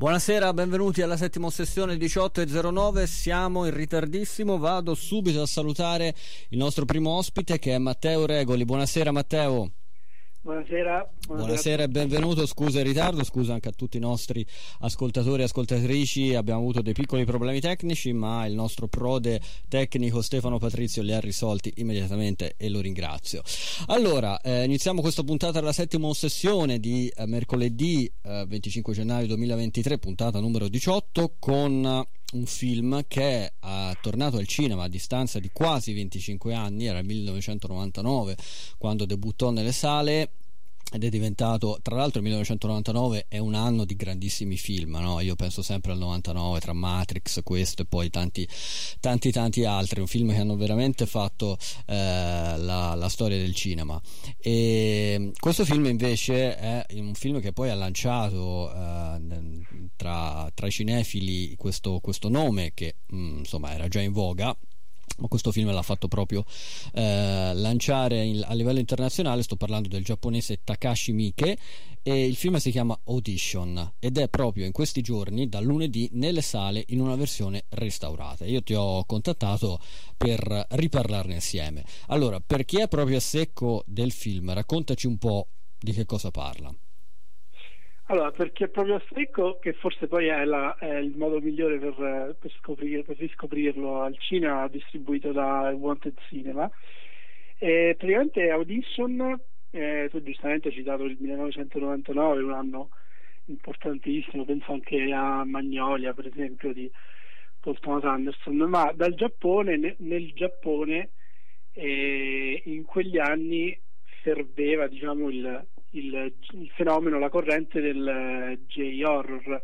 Buonasera, benvenuti alla settima sessione 18.09, siamo in ritardissimo, vado subito a salutare il nostro primo ospite che è Matteo Regoli. Buonasera Matteo. Buonasera, buonasera. buonasera. e benvenuto. Scusa il ritardo, scusa anche a tutti i nostri ascoltatori e ascoltatrici. Abbiamo avuto dei piccoli problemi tecnici, ma il nostro prode tecnico Stefano Patrizio li ha risolti immediatamente e lo ringrazio. Allora, eh, iniziamo questa puntata della settima sessione di eh, mercoledì eh, 25 gennaio 2023, puntata numero 18, con un film che è tornato al cinema a distanza di quasi 25 anni, era il 1999 quando debuttò nelle sale ed è diventato, tra l'altro il 1999 è un anno di grandissimi film, no? io penso sempre al 99 tra Matrix, questo e poi tanti tanti tanti altri, un film che hanno veramente fatto eh, la, la, storia del cinema. E questo film invece è un film che poi ha lanciato eh, tra, tra, i cinefili questo, questo nome che mh, mm, insomma era già in voga questo film l'ha fatto proprio eh, lanciare in, a livello internazionale sto parlando del giapponese Takashi Miike e il film si chiama Audition ed è proprio in questi giorni dal lunedì nelle sale in una versione restaurata. Io ti ho contattato per riparlarne insieme. Allora per chi è proprio a secco del film raccontaci un po' di che cosa parla allora, perché è proprio a secco, che forse poi è, la, è il modo migliore per, per, scoprire, per, riscoprirlo al cinema, distribuito da Wanted Cinema. E praticamente Audition, eh, tu giustamente hai citato il 1999, un anno importantissimo, penso anche a Magnolia, per esempio, di Paul Thomas Anderson, ma dal Giappone, nel, Giappone, eh, in quegli anni ferveva diciamo, il, il, il fenomeno, la corrente del eh, J-horror,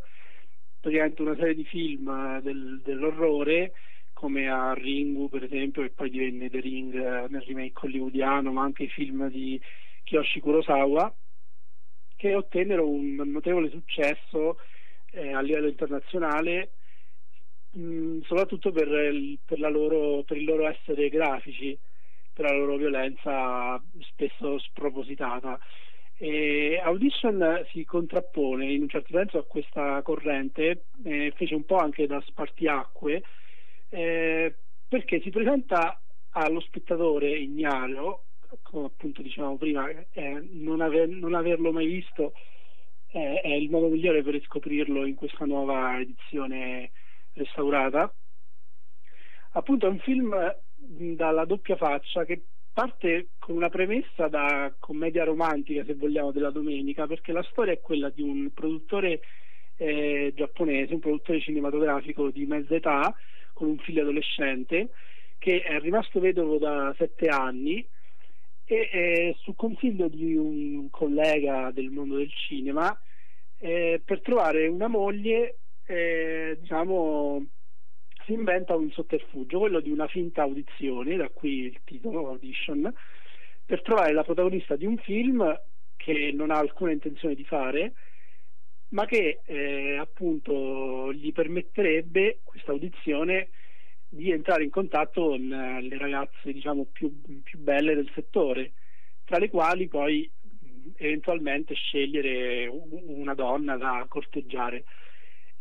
praticamente una serie di film eh, del, dell'orrore come a Ringu per esempio che poi divenne The Ring eh, nel remake hollywoodiano ma anche i film di Kiyoshi Kurosawa che ottennero un notevole successo eh, a livello internazionale mh, soprattutto per il, per, loro, per il loro essere grafici per la loro violenza spesso spropositata e Audition si contrappone in un certo senso a questa corrente, eh, fece un po' anche da spartiacque, eh, perché si presenta allo spettatore ignaro, come appunto dicevamo prima, eh, non, aver, non, averlo mai visto eh, è il modo migliore per scoprirlo in questa nuova edizione restaurata. Appunto è un film dalla doppia faccia che parte con una premessa da commedia romantica, se vogliamo, della domenica, perché la storia è quella di un produttore eh, giapponese, un produttore cinematografico di mezza età, con un figlio adolescente, che è rimasto vedovo da sette anni e eh, su consiglio di un collega del mondo del cinema, eh, per trovare una moglie, eh, diciamo, si inventa un sotterfugio, quello di una finta audizione, da qui il titolo Audition, per trovare la protagonista di un film che non ha alcuna intenzione di fare, ma che eh, appunto gli permetterebbe questa audizione di entrare in contatto con eh, le ragazze diciamo più, più, belle del settore, tra le quali poi eventualmente scegliere una donna da corteggiare.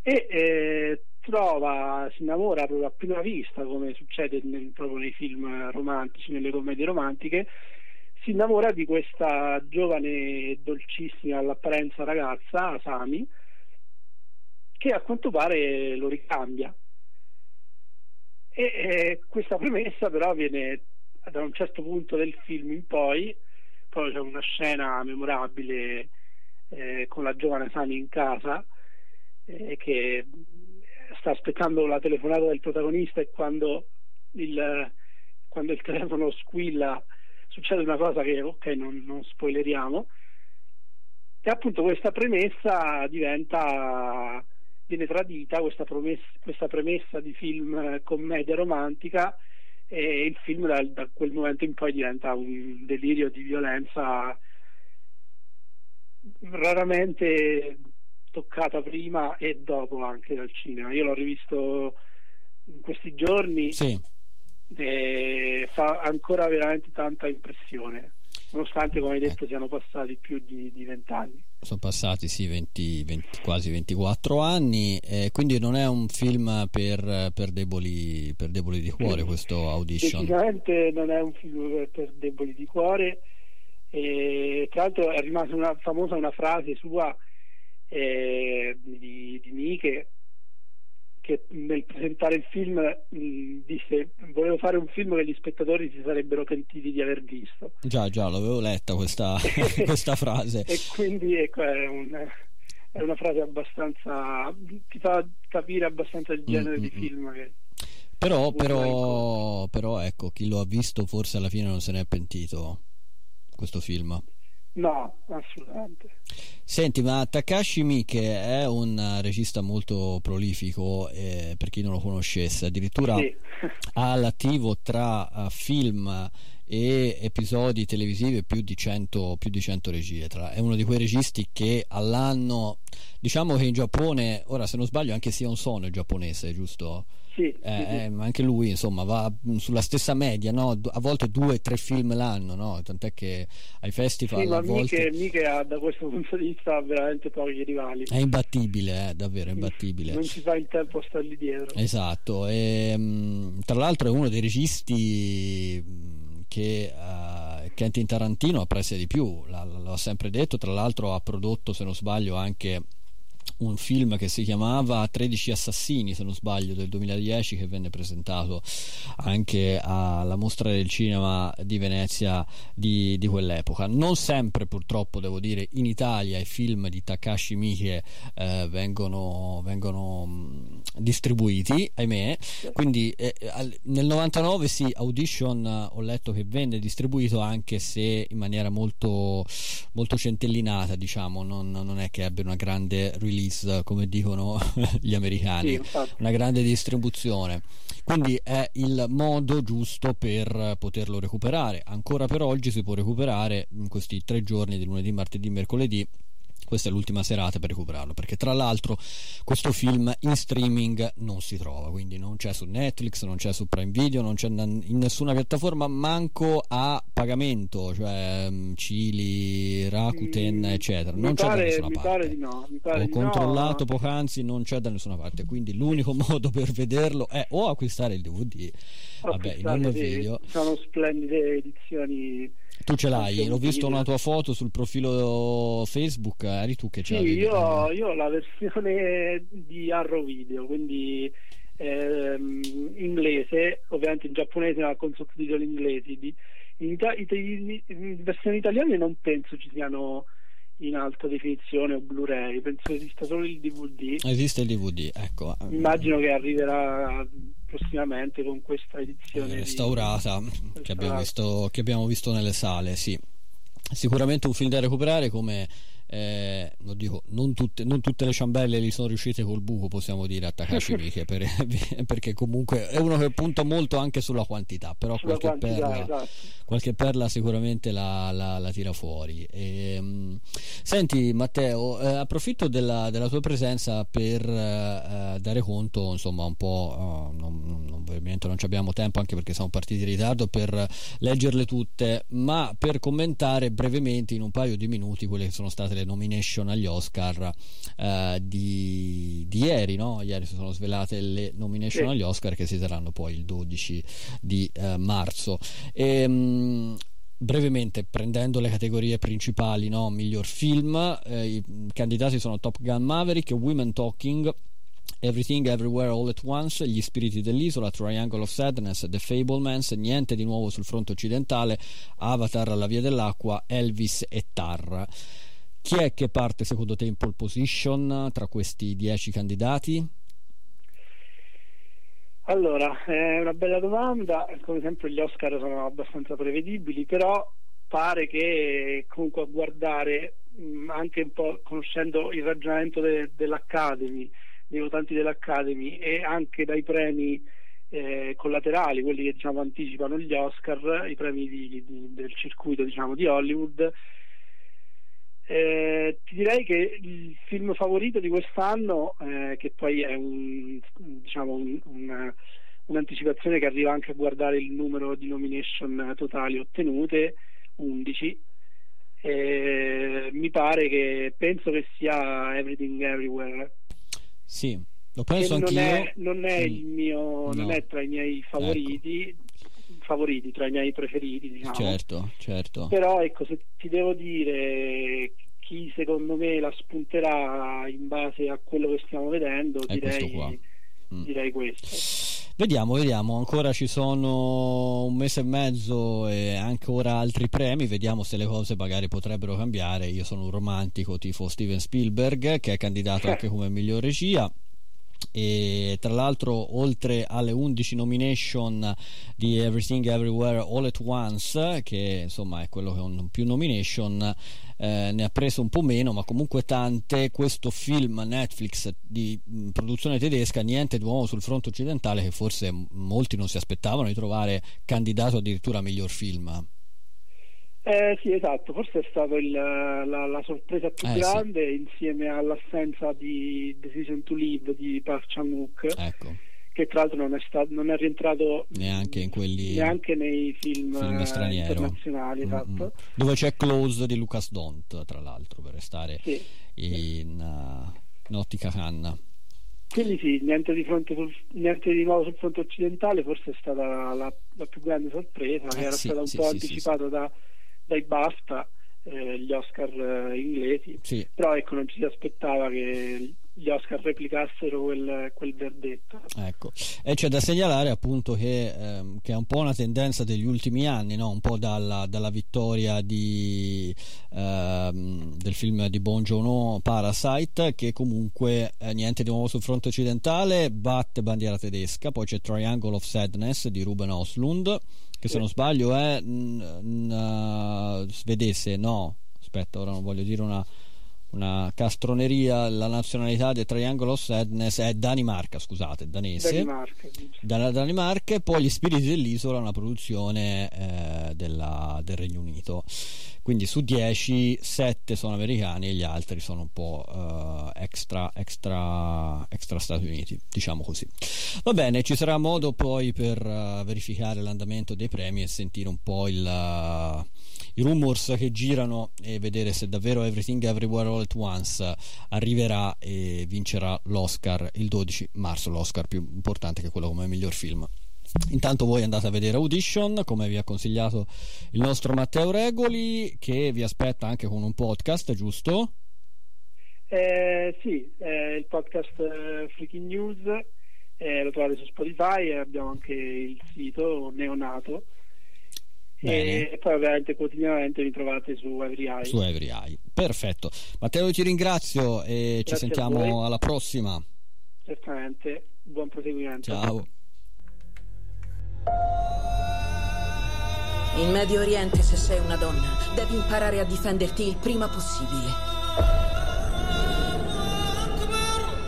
E eh, trova, si innamora proprio a prima vista, come succede nel, proprio nei film romantici, nelle commedie romantiche, si innamora di questa giovane, dolcissima all'apparenza ragazza, Asami, che a quanto pare lo ricambia. E eh, questa premessa però viene da un certo punto del film in poi, poi c'è una scena memorabile eh, con la giovane Asami in casa, eh, che sta aspettando la telefonata del protagonista e quando il, quando il telefono squilla succede una cosa che ok non, non spoileriamo. E appunto questa premessa diventa viene tradita questa, promessa, questa premessa di film commedia romantica e il film da, da, quel momento in poi diventa un delirio di violenza raramente toccata prima e dopo anche dal cinema. Io l'ho rivisto in questi giorni sì. e fa ancora veramente tanta impressione. nonostante come hai detto eh. siano passati più di vent'anni. Sono passati sì 20, 20, quasi 24 anni, eh, quindi non è un film per, per, deboli, per deboli, di cuore questo Audition. Decisamente non è un film per, per deboli di cuore, e, tra l'altro è rimasta una famosa una frase sua eh, di, di Miche che nel presentare il film mh, disse volevo fare un film che gli spettatori si sarebbero pentiti di aver visto. Già, già, l'avevo letta questa, questa frase. e quindi ecco, è, un, è, una frase abbastanza ti fa capire abbastanza il genere mm, di mm, mm. film che però, però, però ecco, chi lo ha visto forse alla fine non se ne è pentito questo film. No, assolutamente. Senti, ma Takashi Miike è un regista molto prolifico, eh, per chi non lo conoscesse, addirittura sì. ha all'attivo tra uh, film e episodi televisivi più di 100, più di 100 regie. Tra, è uno di quei registi che all'anno, diciamo che in Giappone, ora se non sbaglio anche Sion Sono è giapponese, giusto? Sì, eh, sì. anche lui insomma va sulla stessa media no? a volte due o tre film l'anno no? tant'è che ai festival sì, ma volte... Miche, ha da questo punto di vista veramente pochi rivali è imbattibile eh, davvero imbattibile non ci fa il tempo a stargli dietro esatto e, mm, tra l'altro è uno dei registi che uh, Quentin Tarantino apprezza di più l'ha sempre detto tra l'altro ha prodotto se non sbaglio anche un film che si chiamava 13 assassini se non sbaglio del 2010 che venne presentato anche alla mostra del cinema di Venezia di, di quell'epoca. Non sempre purtroppo devo dire in Italia i film di Takashi Miike eh, vengono, vengono distribuiti ahimè. Quindi eh, nel 99 sì Audition ho letto che venne distribuito anche se in maniera molto, molto centellinata diciamo. Non, non è che abbia una grande release release, come dicono gli americani, sì, una grande distribuzione. Quindi è il modo giusto per poterlo recuperare. Ancora per oggi si può recuperare in questi tre giorni di lunedì, martedì, mercoledì questa è l'ultima serata per recuperarlo perché tra l'altro questo film in streaming non si trova quindi non c'è su Netflix non c'è su Prime Video non c'è in nessuna piattaforma manco a pagamento cioè mm, Cili, Rakuten mm, eccetera. non c'è pare, da nessuna parte. no, ho controllato no. poc'anzi non c'è da nessuna parte quindi l'unico modo per vederlo è o acquistare il DVD vabbè in un video. sono splendide edizioni tu ce l'hai, ho visto una tua foto sul profilo Facebook, eri tu che ce sì, Io, io ho la versione di Arrow Video, quindi ehm, inglese, ovviamente in giapponese ma con sottotitoli inglesi. Di, in, ita- in, in versioni italiane non penso ci siano in alta definizione o Blu-ray, penso esista solo il DVD. Esiste il DVD, ecco. Immagino che arriverà prossimamente con questa edizione eh, restaurata di... che, abbiamo visto, che abbiamo visto nelle sale, sì. Sicuramente un film da recuperare come eh, non, dico, non, tutte, non, tutte, le ciambelle gli sono riuscite col buco possiamo dire a Takashi Miike per, perché comunque è uno che punta molto anche sulla quantità però sulla qualche, quantità, perla, esatto. qualche, perla, sicuramente la, la, la tira fuori e, ehm, senti Matteo eh, approfitto della, della, tua presenza per eh, dare conto insomma un po' oh, non, non, ovviamente non abbiamo tempo anche perché siamo partiti in ritardo per leggerle tutte ma per commentare brevemente in un paio di minuti quelle che sono state le nomination agli Oscar eh, di, di, ieri, no? ieri si sono svelate le nomination sì. agli Oscar che si saranno poi il 12 di eh, marzo. E, ehm, mh, brevemente prendendo le categorie principali no? miglior film eh, i candidati sono Top Gun Maverick Women Talking Everything Everywhere All at Once, Gli spiriti dell'isola, Triangle of Sadness, The Fablemans, niente di nuovo sul fronte occidentale, Avatar, La via dell'acqua, Elvis e Tar. Chi è che parte secondo te in pole position tra questi dieci candidati? Allora, è una bella domanda, come sempre gli Oscar sono abbastanza prevedibili, però pare che comunque a guardare anche un po' conoscendo il ragionamento de, dell'Academy, dei votanti dell'Academy e anche dai premi eh, collaterali, quelli che diciamo anticipano gli Oscar, i premi di, di, del circuito diciamo, di Hollywood, eh, ti direi che il film favorito di quest'anno, eh, che poi è un, diciamo un, una, un'anticipazione che arriva anche a guardare il numero di nomination totali ottenute, 11 e mi pare che penso che sia Everything Everywhere. Sì lo penso non anch'io. è, non è il mio No. non è tra i miei favoriti favoriti tra i miei preferiti diciamo. Certo certo. Però ecco se ti devo dire chi secondo me la spunterà in base a quello che stiamo vedendo È questo direi, qua. Mm. direi questo. Vediamo, vediamo, ancora ci sono un mese e mezzo e ancora altri premi, vediamo se le cose magari potrebbero cambiare. Io sono un romantico tifo Steven Spielberg che è candidato anche come miglior regia e tra l'altro oltre alle 11 nomination di Everything Everywhere All at Once che insomma è quello che ha più nomination eh, ne ha preso un po' meno ma comunque tante. Questo film Netflix di mh, produzione tedesca niente di nuovo sul fronte occidentale che forse molti non si aspettavano di trovare candidato addirittura a miglior film Eh, sì, esatto, forse è stata la, la sorpresa più Eh, sì. grande insieme all'assenza di Decision to Live di Park Chan-wook, ecco che tra l'altro non è, stato, non è rientrato neanche in quelli neanche nei film, film eh, straniero internazionali. Mm, Esatto. mm. dove c'è Close di Lucas Dont tra l'altro per restare Sì. in, uh, in ottica canna Quindi sì, niente di, fronte sul- niente di nuovo sul fronte occidentale, forse è stata la, la- la più grande sorpresa, che Eh, era sì, stata un sì, po' sì, sì, anticipata da- dai BAFTA, eh, gli Oscar eh, inglesi, sì. Però ecco non ci si aspettava che gli Oscar replicassero quel, quel verdetto. Ecco, e c'è da segnalare appunto che, ehm, che è un po' una tendenza degli ultimi anni, no? un po' dalla, dalla vittoria di, ehm, del film di Bon Joon-ho Parasite, che comunque eh, niente di nuovo sul fronte occidentale, batte bandiera tedesca, poi c'è Triangle of Sadness di Ruben Oslund, che se non sbaglio è n- n- svedese, no, aspetta, ora non voglio dire una una castroneria la nazionalità del Triangle of Sadness è Danimarca scusate danese. Danimarca, dalla Danimarca e poi Gli Spiriti dell'Isola una produzione eh, della- del Regno Unito. Quindi su 10 7 sono americani e gli altri sono un po' eh, extra, extra, extra Stati Uniti diciamo così. Va bene ci sarà modo poi per eh, verificare l'andamento dei premi e sentire un po' il, eh, i rumors che girano e vedere se davvero Everything Everywhere All at Once arriverà e vincerà l'Oscar il 12 marzo, l'Oscar più importante che quello come miglior film. Intanto voi andate a vedere Audition, come vi ha consigliato il nostro Matteo Regoli, che vi aspetta anche con un podcast, giusto? Eh, sì, eh, il podcast eh, Freaking News eh, lo trovate su Spotify e abbiamo anche il sito neonato. Bene. E poi ovviamente quotidianamente mi trovate su Every Eye. Su Every Eye. Perfetto. Matteo ti ringrazio e ci Grazie a sentiamo alla prossima. Certamente, buon proseguimento. Ciao. In Medio Oriente, se sei una donna, devi imparare a difenderti il prima possibile.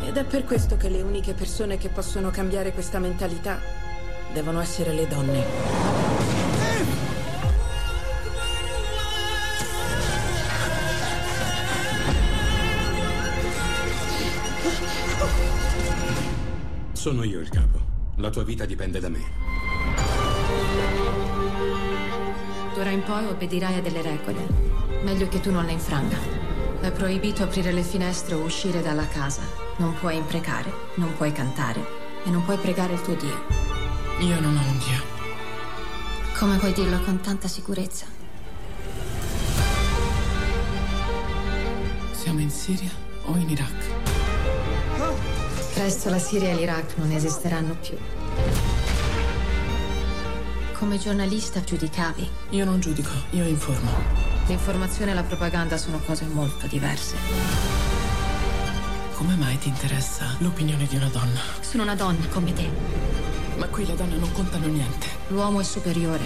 Ed è per questo che le uniche persone che possono cambiare questa mentalità devono essere le donne. Sono io il capo. La tua vita dipende da me. D'ora in poi obbedirai a delle regole. Meglio che tu non le infranga. È proibito aprire le finestre o uscire dalla casa. Non puoi imprecare, non puoi cantare e non puoi pregare il tuo Dio. Io non ho un dio. Come puoi dirlo con tanta sicurezza? Siamo in Siria o in Iraq? Presto la Siria e l'Iraq non esisteranno più. Come giornalista giudicavi. Io non giudico, io informo. L'informazione e la propaganda sono cose molto diverse. Come mai ti interessa l'opinione di una donna? Sono una donna come te. Ma qui le donne non contano niente. L'uomo è superiore.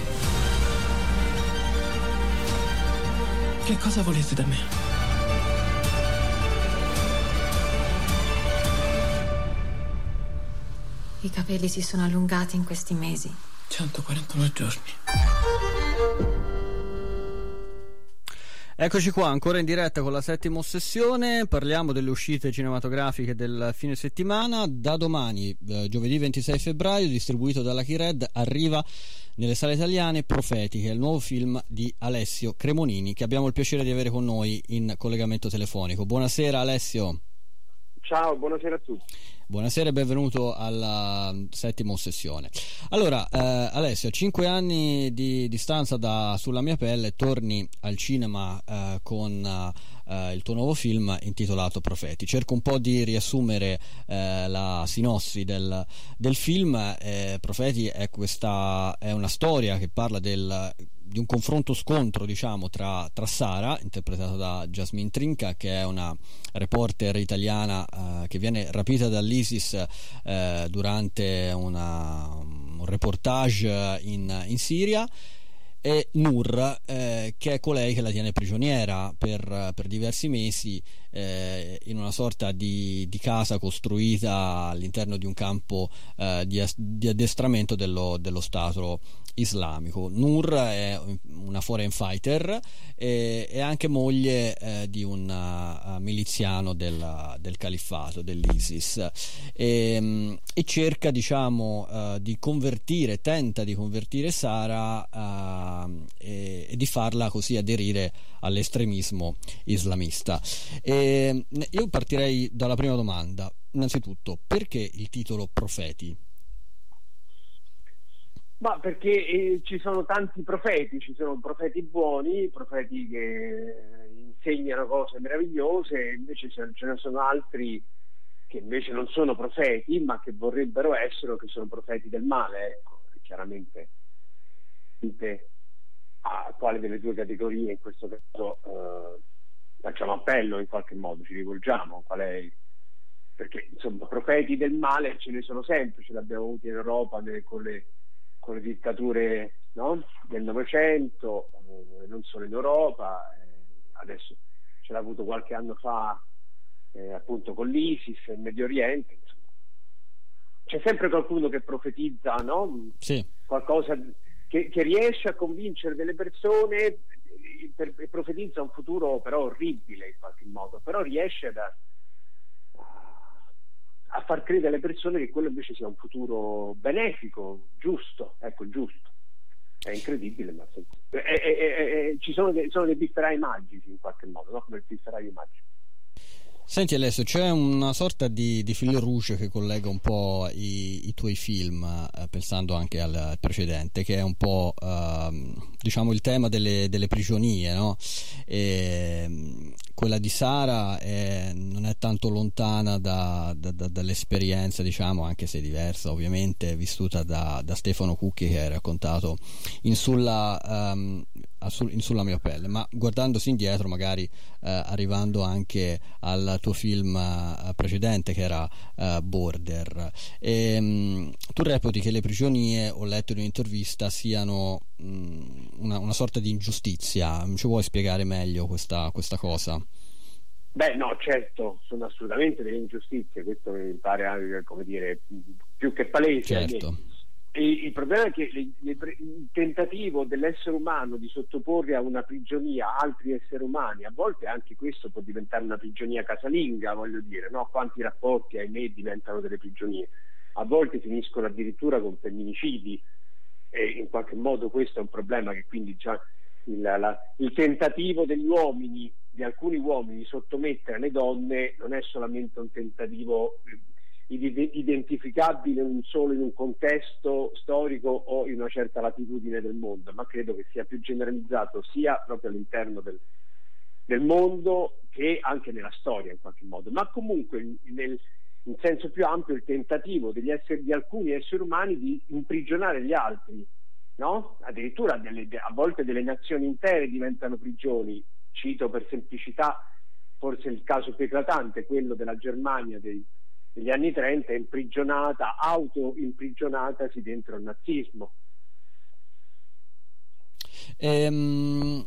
Che cosa volete da me? I capelli si sono allungati in questi mesi. 141 giorni. Eccoci qua, ancora in diretta con la settima ossessione, parliamo delle uscite cinematografiche del fine settimana. Da domani, eh, giovedì 26 febbraio, distribuito dalla Keyred, arriva nelle sale italiane Profeti, che è il nuovo film di Alessio Cremonini, che abbiamo il piacere di avere con noi in collegamento telefonico. Buonasera Alessio. Ciao, buonasera a tutti. Buonasera e benvenuto alla settima ossessione. Allora, eh, Alessio, a cinque anni di distanza da Sulla mia pelle torni al cinema eh, con eh, il tuo nuovo film intitolato Profeti. Cerco un po' di riassumere eh, la sinossi del, del film. Eh, Profeti è, questa, è una storia che parla del di un confronto scontro diciamo tra, tra, Sara interpretata da Jasmine Trinca che è una reporter italiana eh, che viene rapita dall'ISIS eh, durante una, un reportage in, in Siria e Nur eh, che è colei che la tiene prigioniera per, per diversi mesi eh, in una sorta di, di, casa costruita all'interno di un campo eh, di, di, addestramento dello, dello Stato islamico. Nur è una foreign fighter e è anche moglie eh, di un uh, miliziano del, del, califfato, dell'ISIS e, um, e cerca diciamo uh, di convertire, tenta di convertire Sara uh, e, e, di farla così aderire all'estremismo islamista. E, io partirei dalla prima domanda. Innanzitutto, perché il titolo Profeti? Ma perché eh, ci sono tanti profeti, ci sono profeti buoni, profeti che insegnano cose meravigliose, invece ce ne sono altri che invece non sono profeti, ma che vorrebbero essere, che sono profeti del male, ecco, chiaramente a quale delle due categorie in questo caso eh, facciamo appello in qualche modo, ci rivolgiamo, qual è perché insomma profeti del male ce ne sono sempre, ce l'abbiamo avuti in Europa con le con le dittature no? del Novecento, eh, non solo in Europa, eh, adesso ce l'ha avuto qualche anno fa eh, appunto con l'ISIS, il Medio Oriente. Insomma. C'è sempre qualcuno che profetizza no? sì. qualcosa che, che, riesce a convincere delle persone per, profetizza un futuro però orribile in qualche modo, però riesce ad, a far credere alle persone che quello invece sia un futuro benefico, giusto, ecco, giusto. È incredibile, ma è, è, è, ci sono, dei, sono dei pifferai magici in qualche modo, no? come il pifferaio magico. Senti Alessio, c'è una sorta di, di fil rouge che collega un po' i, i tuoi film, eh, pensando anche al precedente, che è un po' eh, diciamo il tema delle, delle prigionie, no? e, quella di Sara è, non è tanto lontana da, da, da, dall'esperienza, diciamo, anche se diversa, ovviamente, vissuta da, da Stefano Cucchi che hai raccontato in sulla, um, in sulla mia pelle, ma guardandosi indietro, magari eh, arrivando anche al tuo film uh, precedente che era uh, Border. E, um, tu reputi che le prigionie, ho letto in un'intervista, siano um, una, una, sorta di ingiustizia. Ci vuoi spiegare meglio questa, questa cosa? Beh, no, certo, sono assolutamente delle ingiustizie, questo mi pare come dire, più che palese. Certo. E il problema è che il tentativo dell'essere umano di sottoporre a una prigionia altri esseri umani, a volte anche questo può diventare una prigionia casalinga, voglio dire, no? quanti rapporti ahimè diventano delle prigionie, a volte finiscono addirittura con femminicidi e in qualche modo questo è un problema che quindi già il, la, il tentativo degli uomini, di alcuni uomini, di sottomettere le donne non è solamente un tentativo identificabile non solo in un contesto storico o in una certa latitudine del mondo, ma credo che sia più generalizzato sia proprio all'interno del, del mondo che anche nella storia in qualche modo, ma comunque nel, in senso più ampio il tentativo esseri, di alcuni esseri umani di imprigionare gli altri, no? addirittura delle, a volte delle nazioni intere diventano prigioni, cito per semplicità forse il caso più eclatante, quello della Germania dei negli anni 30 imprigionata, auto-imprigionatasi dentro il nazismo. Ehm,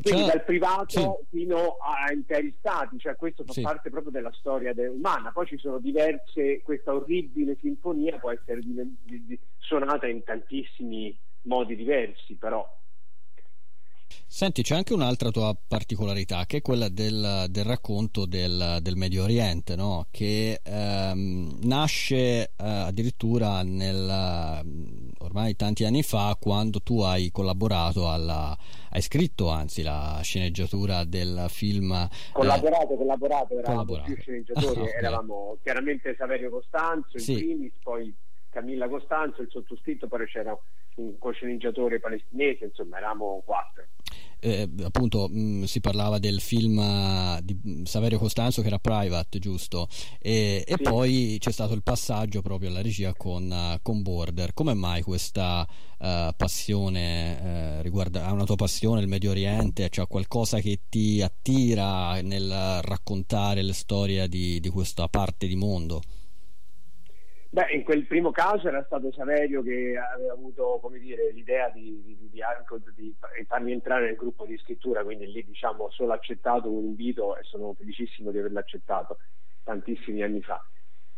Quindi cioè, dal privato sì. fino a interi stati, cioè questo fa sì. parte proprio della storia umana. Poi ci sono diverse, questa orribile sinfonia può essere di, di, suonata in tantissimi modi diversi, però Senti, c'è anche un'altra tua particolarità, che è quella del, del racconto del, del, Medio Oriente, no? che ehm, nasce eh, addirittura nel, ormai tanti anni fa, quando tu hai collaborato, alla, hai scritto anzi la sceneggiatura del film. Collaborato, eh, collaborato, eravamo collaborato. più sceneggiatori, ah, okay. eravamo chiaramente Saverio Costanzo, in sì. primis, poi Camilla Costanzo, il sottoscritto, poi c'era un co-sceneggiatore palestinese, insomma eravamo quattro eh, appunto mh, mm, si parlava del film eh, di Saverio Costanzo che era Private, giusto? E, e poi c'è stato il passaggio proprio alla regia con, uh, con Border. Come mai questa uh, passione uh, riguarda ha una tua passione il Medio Oriente? C'è qualcosa che ti attira nel raccontare le storie di, di questa parte di mondo? Beh, in quel primo caso era stato Saverio che aveva avuto dire, l'idea di, di, di, di, farmi entrare nel gruppo di scrittura, quindi lì diciamo solo accettato un invito e sono felicissimo di averlo accettato tantissimi anni fa.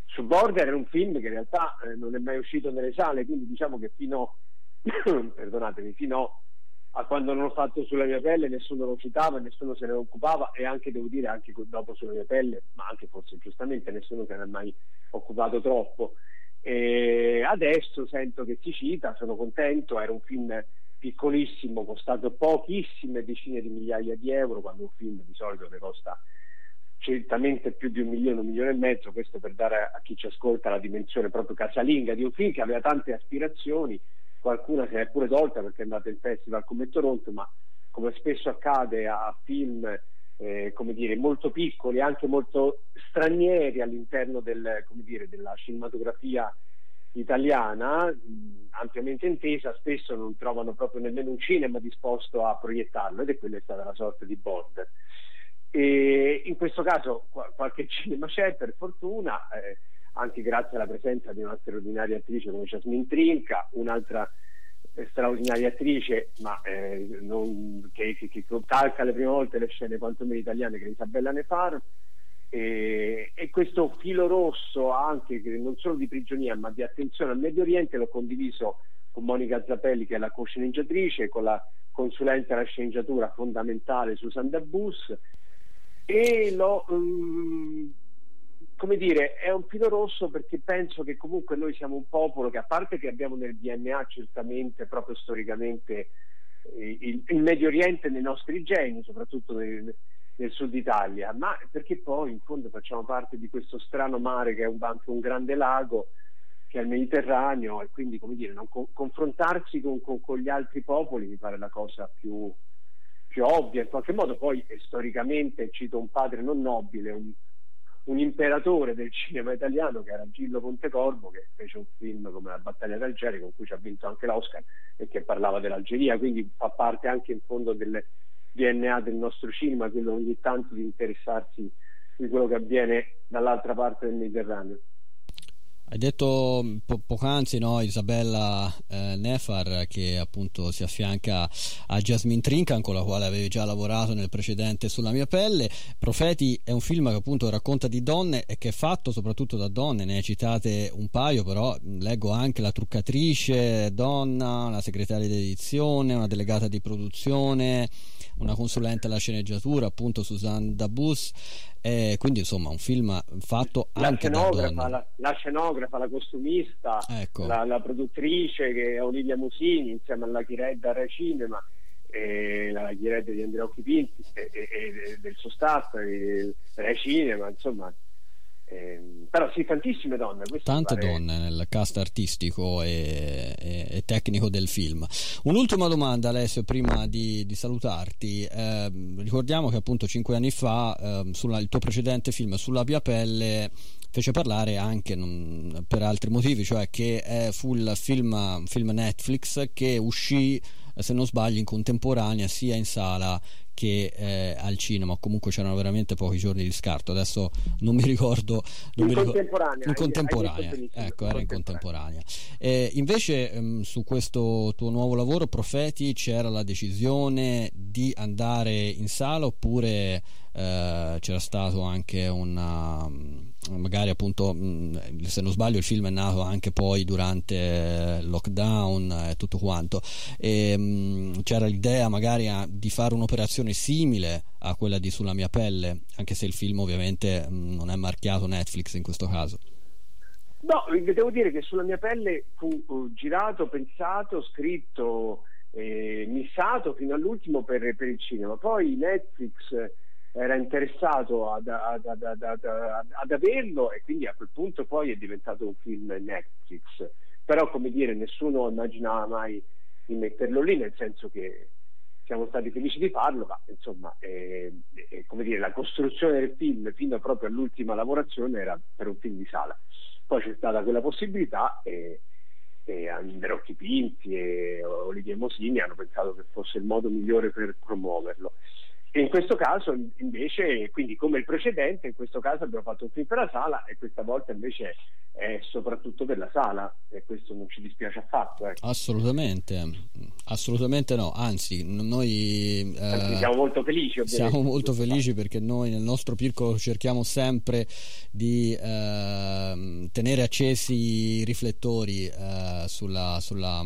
Su Border era un film che in realtà eh, non è mai uscito nelle sale, quindi diciamo che fino, perdonatemi, fino a quando non ho fatto sulla mia pelle nessuno lo citava, nessuno se ne occupava e anche devo dire anche dopo sulla mia pelle, ma anche forse giustamente nessuno se ne è mai occupato troppo. E adesso sento che si cita, sono contento, era un film piccolissimo, costato pochissime decine di migliaia di euro, quando un film di solito ne costa certamente più di un milione, un milione e mezzo, questo per dare a chi ci ascolta la dimensione proprio casalinga di un film che aveva tante aspirazioni, qualcuna se n'è pure tolta perché è andata in festival come Toronto, ma come spesso accade a film eh, come dire, molto piccoli, anche molto stranieri all'interno del, dire, della cinematografia italiana, mh, ampiamente intesa, spesso non trovano proprio nemmeno un cinema disposto a proiettarlo ed è quella è stata la sorte di Bond. E in questo caso qualche cinema c'è per fortuna, eh, anche grazie alla presenza di una straordinaria attrice come Jasmine Trinca, un'altra straordinaria attrice, ma eh, non, che, che, che, calca le prime volte le scene quantomeno italiane che è Isabella Nefaro. E, e, questo filo rosso anche non solo di prigionia ma di attenzione al Medio Oriente l'ho condiviso con Monica Zappelli che è la co-sceneggiatrice, con la consulente alla sceneggiatura fondamentale Susan Dabus e l'ho um, come dire, è un filo rosso perché penso che comunque noi siamo un popolo che a parte che abbiamo nel DNA certamente proprio storicamente eh, il, il, Medio Oriente nei nostri geni, soprattutto nel, nel, sud Italia, ma perché poi in fondo facciamo parte di questo strano mare che è un, anche un grande lago che è il Mediterraneo e quindi come dire, non, co- confrontarsi con, con, con, gli altri popoli mi pare la cosa più, più ovvia. In qualche modo, poi storicamente cito un padre non nobile, un, un imperatore del cinema italiano che era Gillo Pontecorvo che fece un film come La battaglia d'Algeria con cui ci ha vinto anche l'Oscar e che parlava dell'Algeria. Quindi fa parte anche in fondo del DNA del nostro cinema quello ogni tanto di interessarsi di quello che avviene dall'altra parte del Mediterraneo hai detto po- poc'anzi no, Isabella eh, Nefar che appunto si affianca a Jasmine Trincan con la quale avevi già lavorato nel precedente Sulla mia pelle. Profeti è un film che appunto racconta di donne e che è fatto soprattutto da donne, ne hai citate un paio, però leggo anche la truccatrice donna, una segretaria di edizione, una delegata di produzione, una consulente alla sceneggiatura, appunto Susanne Dabus. Eh, quindi insomma un film fatto la anche donne. La, la, scenografa, la costumista, ecco. la, la, produttrice che è Olivia Musini insieme alla Chiredda Re Cinema e la Chiredda di Andrea Occhipinti e, e, e, del suo staff, Re Cinema, insomma eh, però sì, tantissime donne. Tante pare... donne nel cast artistico e, e, e, tecnico del film. Un'ultima domanda, Alessio, prima di, di salutarti. Eh, ricordiamo che appunto cinque anni fa eh, sulla, il tuo precedente film Sulla mia pelle fece parlare anche non, per altri motivi, cioè che fu il film, film Netflix che uscì se non sbaglio in contemporanea sia in sala che eh, al cinema comunque c'erano veramente pochi giorni di scarto. Adesso non mi ricordo non in, mi contemporanea, in contemporanea. ecco era in contemporanea. Eh, invece ehm, su questo tuo nuovo lavoro Profeti c'era la decisione di andare in sala oppure eh, c'era stato anche una, magari appunto se non sbaglio il film è nato anche poi durante il lockdown e tutto quanto e, c'era l'idea magari di fare un'operazione simile a quella di Sulla mia pelle anche se il film ovviamente non è marchiato Netflix in questo caso No, devo dire che sulla mia pelle fu girato, pensato, scritto, eh, missato fino all'ultimo per, per, il cinema. Poi Netflix era interessato ad, ad, ad, ad, averlo e quindi a quel punto poi è diventato un film Netflix. Però come dire, nessuno immaginava mai di metterlo lì, nel senso che siamo stati felici di farlo, ma insomma eh, eh, come dire, la costruzione del film fino proprio all'ultima lavorazione era per un film di sala. Poi c'è stata quella possibilità e, e Androcchi Pinti e Olivier Mosini hanno pensato che fosse il modo migliore per promuoverlo. E in questo caso invece, quindi come il precedente, in questo caso abbiamo fatto un film per la sala e questa volta invece è soprattutto per la sala e questo non ci dispiace affatto. Ecco. Assolutamente, assolutamente no, anzi noi eh, siamo molto felici. Ovviamente. Siamo molto felici perché noi nel nostro Pirco cerchiamo sempre di eh, tenere accesi i riflettori eh, sulla, sulla,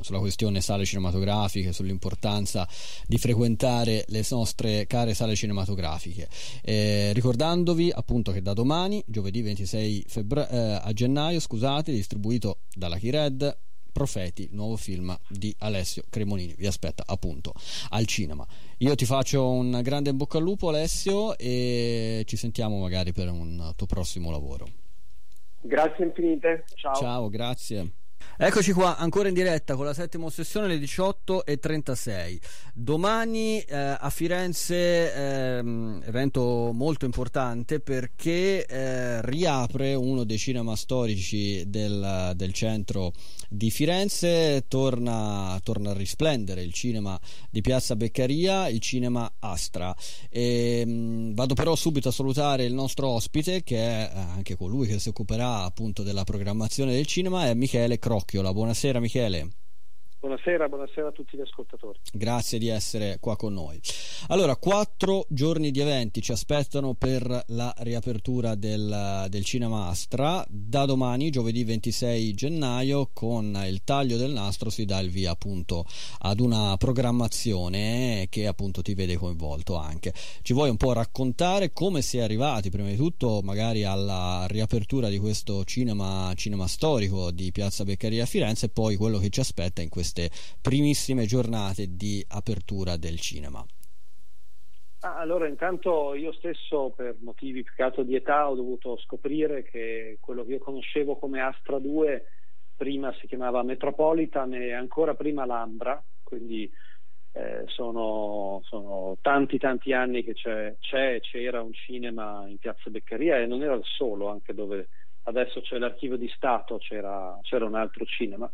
sulla questione sale cinematografiche, sull'importanza di frequentare le nostre nostre care sale cinematografiche. Eh, ricordandovi appunto che da domani, giovedì 26 febbra- eh, a gennaio, scusate, distribuito dalla Keyred, Profeti, il nuovo film di Alessio Cremonini. Vi aspetta appunto al cinema. Io ti faccio un grande in bocca al lupo, Alessio, e ci sentiamo magari per un tuo prossimo lavoro. Grazie infinite. Ciao. Ciao, grazie. Eccoci qua ancora in diretta con la settima ossessione alle 18.36. Domani eh, a Firenze ehm, evento molto importante perché eh, riapre uno dei cinema storici del, del centro di Firenze, torna, torna, a risplendere il cinema di Piazza Beccaria, il cinema Astra. E, ehm, mh, vado però subito a salutare il nostro ospite che è eh, anche colui che si occuperà appunto della programmazione del cinema, è Michele Crocchi. Occhiola. Buonasera Michele. Buonasera, buonasera a tutti gli ascoltatori. Grazie di essere qua con noi. Allora, quattro giorni di eventi ci aspettano per la riapertura del, del Cinema Astra. Da domani, giovedì 26 gennaio, con il taglio del nastro si dà il via appunto ad una programmazione che appunto ti vede coinvolto anche. Ci vuoi un po' raccontare come si è arrivati, prima di tutto, magari alla riapertura di questo cinema, cinema storico di Piazza Beccaria a Firenze e poi quello che ci aspetta in questo queste primissime giornate di apertura del cinema? Ah, allora, intanto io stesso, per motivi più che altro di età, ho dovuto scoprire che quello che io conoscevo come Astra 2 prima si chiamava Metropolitan e ancora prima Lambra, quindi eh, sono, sono, tanti tanti anni che c'è, c'è, c'era un cinema in Piazza Beccaria e non era il solo, anche dove adesso c'è l'archivio di Stato, c'era, c'era un altro cinema.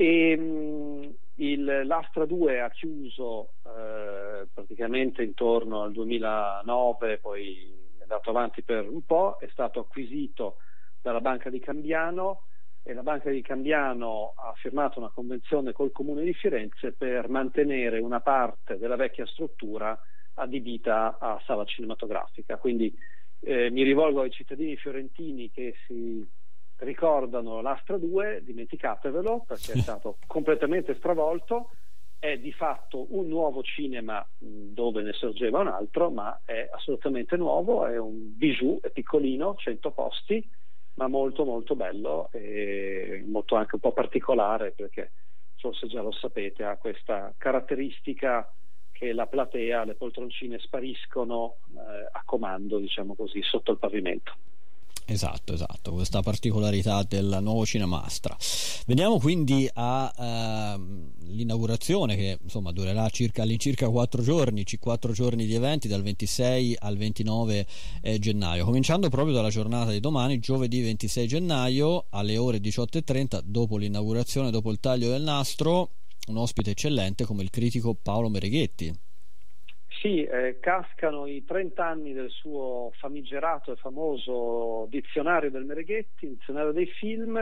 E, mh, il, l'Astra 2 ha chiuso eh, praticamente intorno al 2009, poi è andato avanti per un po', è stato acquisito dalla Banca di Cambiano e la Banca di Cambiano ha firmato una convenzione col Comune di Firenze per mantenere una parte della vecchia struttura adibita a sala cinematografica. Quindi eh, mi rivolgo ai cittadini fiorentini che si ricordano l'Astra 2, dimenticatevelo perché è stato completamente stravolto, è di fatto un nuovo cinema dove ne sorgeva un altro, ma è assolutamente nuovo, è un bijou, è piccolino, 100 posti, ma molto molto bello e molto anche un po' particolare perché forse già lo sapete, ha questa caratteristica che la platea, le poltroncine spariscono eh, a comando, diciamo così, sotto il pavimento. Esatto, esatto, questa particolarità del nuovo Cinemastra. Veniamo quindi all'inaugurazione ehm, che insomma durerà circa, all'incirca quattro giorni, quattro giorni di eventi dal 26 al 29 eh, gennaio, cominciando proprio dalla giornata di domani, giovedì 26 gennaio alle ore 18.30, dopo l'inaugurazione, dopo il taglio del nastro, un ospite eccellente come il critico Paolo Mereghetti. Sì, eh, cascano i 30 anni del suo famigerato e famoso dizionario del Mereghetti, dizionario dei film.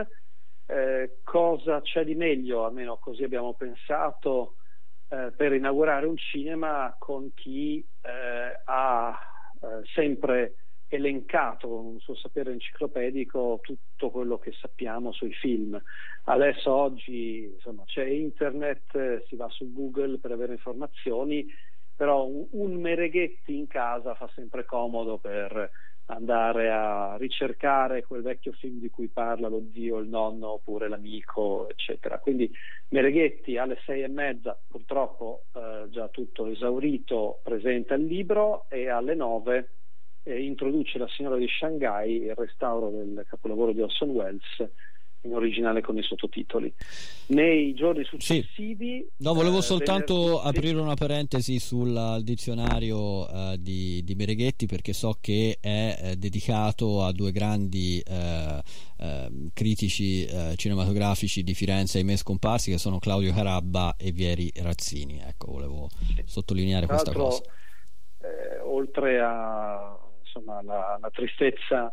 Eh, cosa c'è di meglio, almeno così abbiamo pensato, eh, per inaugurare un cinema con chi eh, ha eh, sempre elencato con un suo sapere enciclopedico tutto quello che sappiamo sui film. Adesso oggi insomma, c'è internet, si va su Google per avere informazioni, però un, Mereghetti in casa fa sempre comodo per andare a ricercare quel vecchio film di cui parla lo zio, il nonno oppure l'amico, eccetera. Quindi Mereghetti alle sei e mezza, purtroppo eh, già tutto esaurito, presenta il libro e alle nove eh, introduce La signora di Shanghai, il restauro del capolavoro di Orson Welles in originale con i sottotitoli. Nei giorni successivi... Sì. No, volevo eh, soltanto venerdì... aprire una parentesi sul dizionario eh, di, di, Mereghetti perché so che è eh, dedicato a due grandi eh, ehm, critici eh, cinematografici di Firenze, ahimè scomparsi, che sono Claudio Carabba e Vieri Razzini. Ecco, volevo sì. sottolineare Tra questa cosa. Eh, oltre a insomma, la, la tristezza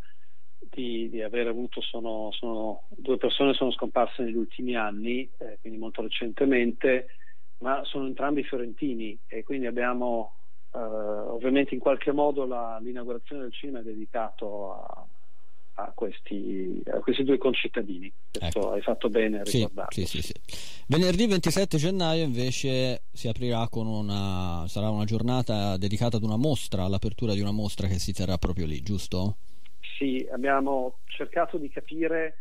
di, di aver avuto sono, sono, due persone sono scomparse negli ultimi anni, eh, quindi molto recentemente, ma sono entrambi fiorentini e quindi abbiamo eh, ovviamente in qualche modo la, l'inaugurazione del cinema è dedicato a, a, questi, a questi, due concittadini. Questo ecco. hai fatto bene a ricordarlo. Sì, sì, sì, Venerdì 27 gennaio invece si aprirà con una sarà una giornata dedicata ad una mostra, all'apertura di una mostra che si terrà proprio lì, giusto? Sì, abbiamo cercato di capire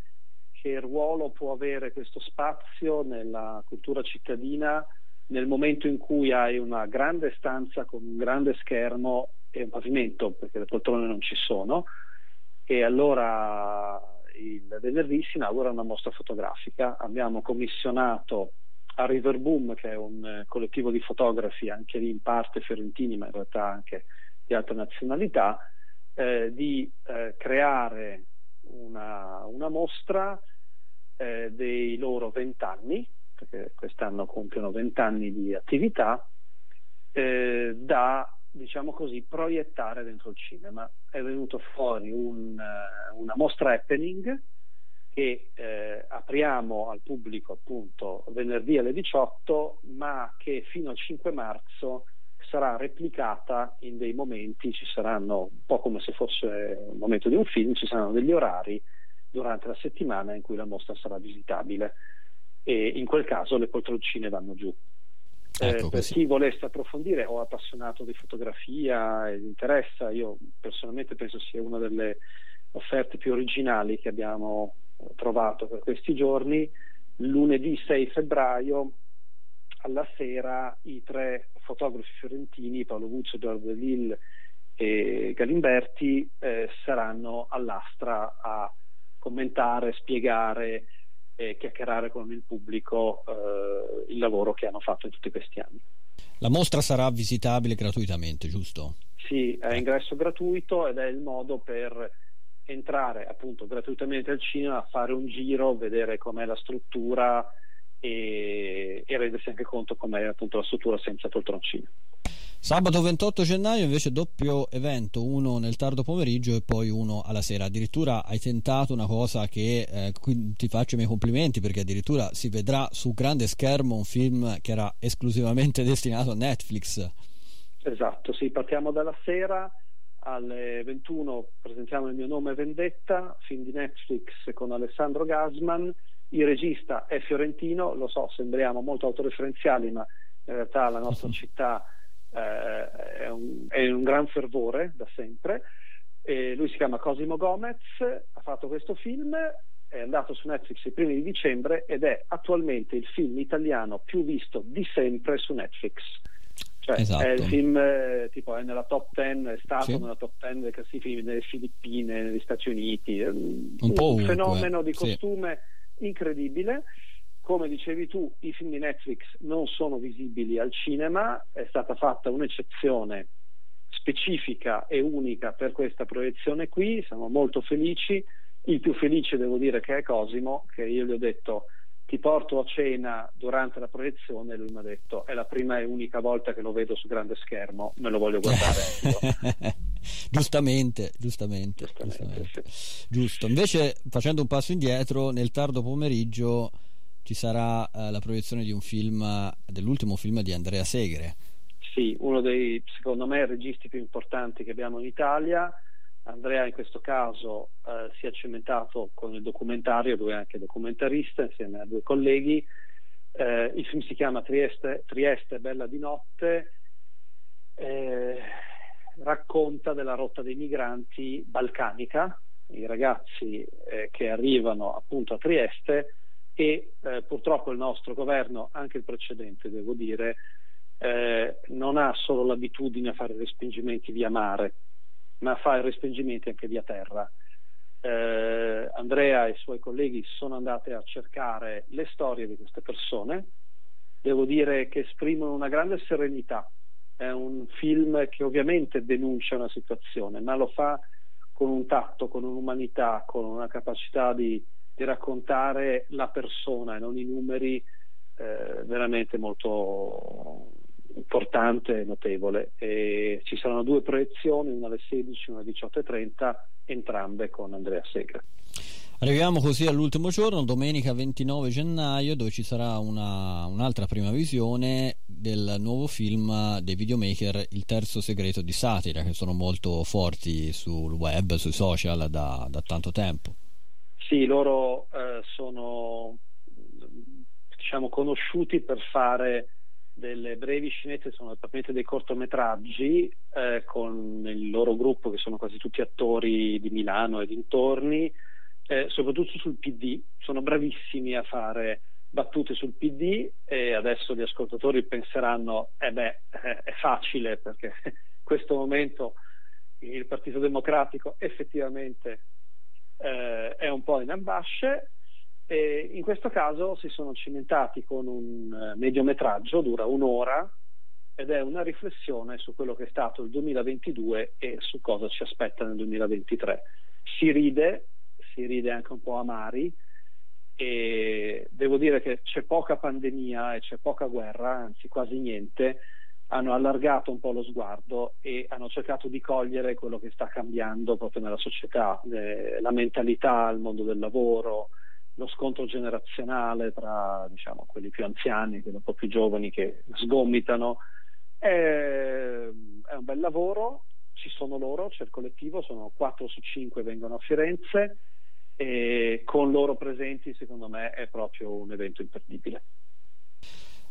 che ruolo può avere questo spazio nella cultura cittadina nel momento in cui hai una grande stanza con un grande schermo e un pavimento, perché le poltrone non ci sono, e allora il venerdì si inaugura una mostra fotografica. Abbiamo commissionato a River Boom, che è un collettivo di fotografi, anche lì in parte fiorentini, ma in realtà anche di altre nazionalità, eh, di eh, creare una, una mostra eh, dei loro vent'anni, perché quest'anno compiono vent'anni di attività, eh, da diciamo così, proiettare dentro il cinema. È venuto fuori un, eh, una mostra happening che eh, apriamo al pubblico appunto venerdì alle 18, ma che fino al 5 marzo sarà replicata in dei momenti, ci saranno un po' come se fosse un momento di un film, ci saranno degli orari durante la settimana in cui la mostra sarà visitabile e in quel caso le poltroncine vanno giù. Ecco, eh, per chi volesse approfondire o appassionato di fotografia e interessa, io personalmente penso sia una delle offerte più originali che abbiamo trovato per questi giorni. Lunedì 6 febbraio alla sera i tre fotografi fiorentini, Paolo Guccio, Edoardo Lille e Galimberti, eh, saranno all'astra a commentare, spiegare e chiacchierare con il pubblico eh, il lavoro che hanno fatto in tutti questi anni. La mostra sarà visitabile gratuitamente, giusto? Sì, è ingresso gratuito ed è il modo per entrare appunto gratuitamente al cinema, fare un giro, vedere com'è la struttura, e, e rendersi anche conto com'è appunto la struttura senza poltroncine. Sabato 28 gennaio invece doppio evento, uno nel tardo pomeriggio e poi uno alla sera. Addirittura hai tentato una cosa che eh, ti faccio i miei complimenti perché addirittura si vedrà su grande schermo un film che era esclusivamente destinato a Netflix. Esatto, sì, partiamo dalla sera alle 21 presentiamo il mio nome Vendetta, film di Netflix con Alessandro Gasman il regista è fiorentino, lo so, sembriamo molto autoreferenziali, ma in realtà la nostra città eh, è, un, è in un gran fervore da sempre. E lui si chiama Cosimo Gomez, ha fatto questo film, è andato su Netflix i primi di dicembre ed è attualmente il film italiano più visto di sempre su Netflix. Cioè, esatto. è il film eh, tipo è nella top 10, è stato sì. nella top 10 delle classifiche nelle Filippine, negli Stati Uniti, un, un, un fenomeno di costume. Incredibile. Come dicevi tu, i film di Netflix non sono visibili al cinema, è stata fatta un'eccezione specifica e unica per questa proiezione qui, siamo molto felici. Il più felice devo dire che è Cosimo, che io gli ho detto ti porto a cena durante la proiezione e lui mi ha detto è la prima e unica volta che lo vedo su grande schermo, me lo voglio guardare giustamente, giustamente, giustamente. Sì. giusto. Invece facendo un passo indietro, nel tardo pomeriggio ci sarà eh, la proiezione di un film, dell'ultimo film di Andrea Segre. Sì, uno dei, secondo me, registi più importanti che abbiamo in Italia, Andrea in questo caso eh, si è cementato con il documentario, lui è anche documentarista insieme a due colleghi. Eh, il film si chiama Trieste, Trieste Bella di Notte, eh, racconta della rotta dei migranti balcanica, i ragazzi eh, che arrivano appunto a Trieste e eh, purtroppo il nostro governo, anche il precedente devo dire, eh, non ha solo l'abitudine a fare respingimenti via mare, ma fa i respingimenti anche via terra. Eh, Andrea e i suoi colleghi sono andati a cercare le storie di queste persone, devo dire che esprimono una grande serenità. È un film che ovviamente denuncia una situazione, ma lo fa con un tatto, con un'umanità, con una capacità di, di raccontare la persona e non i numeri eh, veramente molto importante e notevole. E ci saranno due proiezioni, una alle 16 e una alle 18.30, entrambe con Andrea Segra. Arriviamo così all'ultimo giorno, domenica 29 gennaio, dove ci sarà una, un'altra prima visione del nuovo film dei videomaker Il terzo segreto di satira, che sono molto forti sul web, sui social da, da tanto tempo. Sì, loro eh, sono diciamo, conosciuti per fare delle brevi scenette, sono praticamente dei cortometraggi eh, con il loro gruppo che sono quasi tutti attori di Milano e dintorni, eh, soprattutto sul PD, sono bravissimi a fare battute sul PD e adesso gli ascoltatori penseranno eh beh è facile perché in questo momento il Partito Democratico effettivamente eh, è un po' in ambasce e in questo caso si sono cimentati con un eh, mediometraggio, dura un'ora, ed è una riflessione su quello che è stato il 2022 e su cosa ci aspetta nel 2023. Si ride, si ride anche un po' amari e devo dire che c'è poca pandemia e c'è poca guerra, anzi quasi niente, hanno allargato un po' lo sguardo e hanno cercato di cogliere quello che sta cambiando proprio nella società, eh, la mentalità, il mondo del lavoro, lo scontro generazionale tra diciamo, quelli più anziani quelli un po' più giovani che sgomitano. È, è un bel lavoro, ci sono loro, c'è il collettivo, sono 4 su 5 vengono a Firenze e con loro presenti secondo me è proprio un evento imperdibile.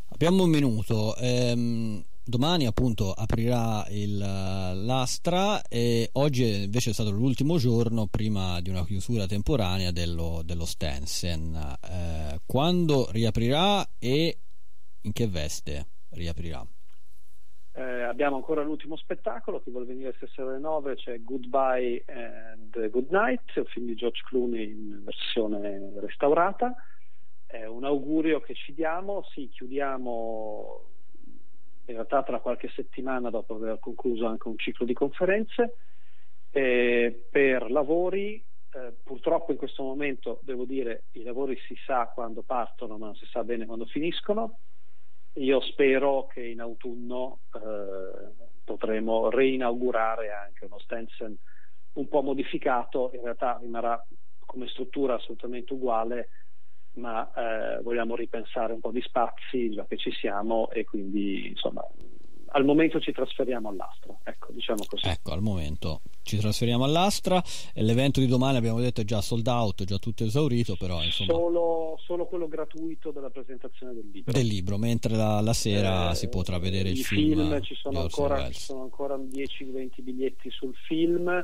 Abbiamo un minuto. Ehm, domani appunto aprirà il, l'Astra e oggi invece è stato l'ultimo giorno prima di una chiusura temporanea dello, dello Stensen. Eh, quando riaprirà e in che veste riaprirà? Eh, abbiamo ancora l'ultimo spettacolo, chi vuole venire stasera alle 9 c'è Goodbye and Good Night, un film di George Clooney in versione restaurata. È un augurio che ci diamo, sì, chiudiamo in realtà tra qualche settimana dopo aver concluso anche un ciclo di conferenze eh, per lavori. Eh, purtroppo in questo momento devo dire i lavori si sa quando partono ma non si sa bene quando finiscono. Io spero che in autunno eh, potremo reinaugurare anche uno Stensen un po' modificato, in realtà rimarrà come struttura assolutamente uguale, ma eh, vogliamo ripensare un po' di spazi già che ci siamo e quindi insomma al momento ci trasferiamo all'Astra, ecco, diciamo così. Ecco, al momento ci trasferiamo all'Astra l'evento di domani abbiamo detto è già sold out, già tutto esaurito, però insomma... Solo, solo quello gratuito della presentazione del libro. Del libro, mentre la, la sera eh, si potrà vedere il film. film ci, sono ancora, ci sono ancora 10-20 biglietti sul film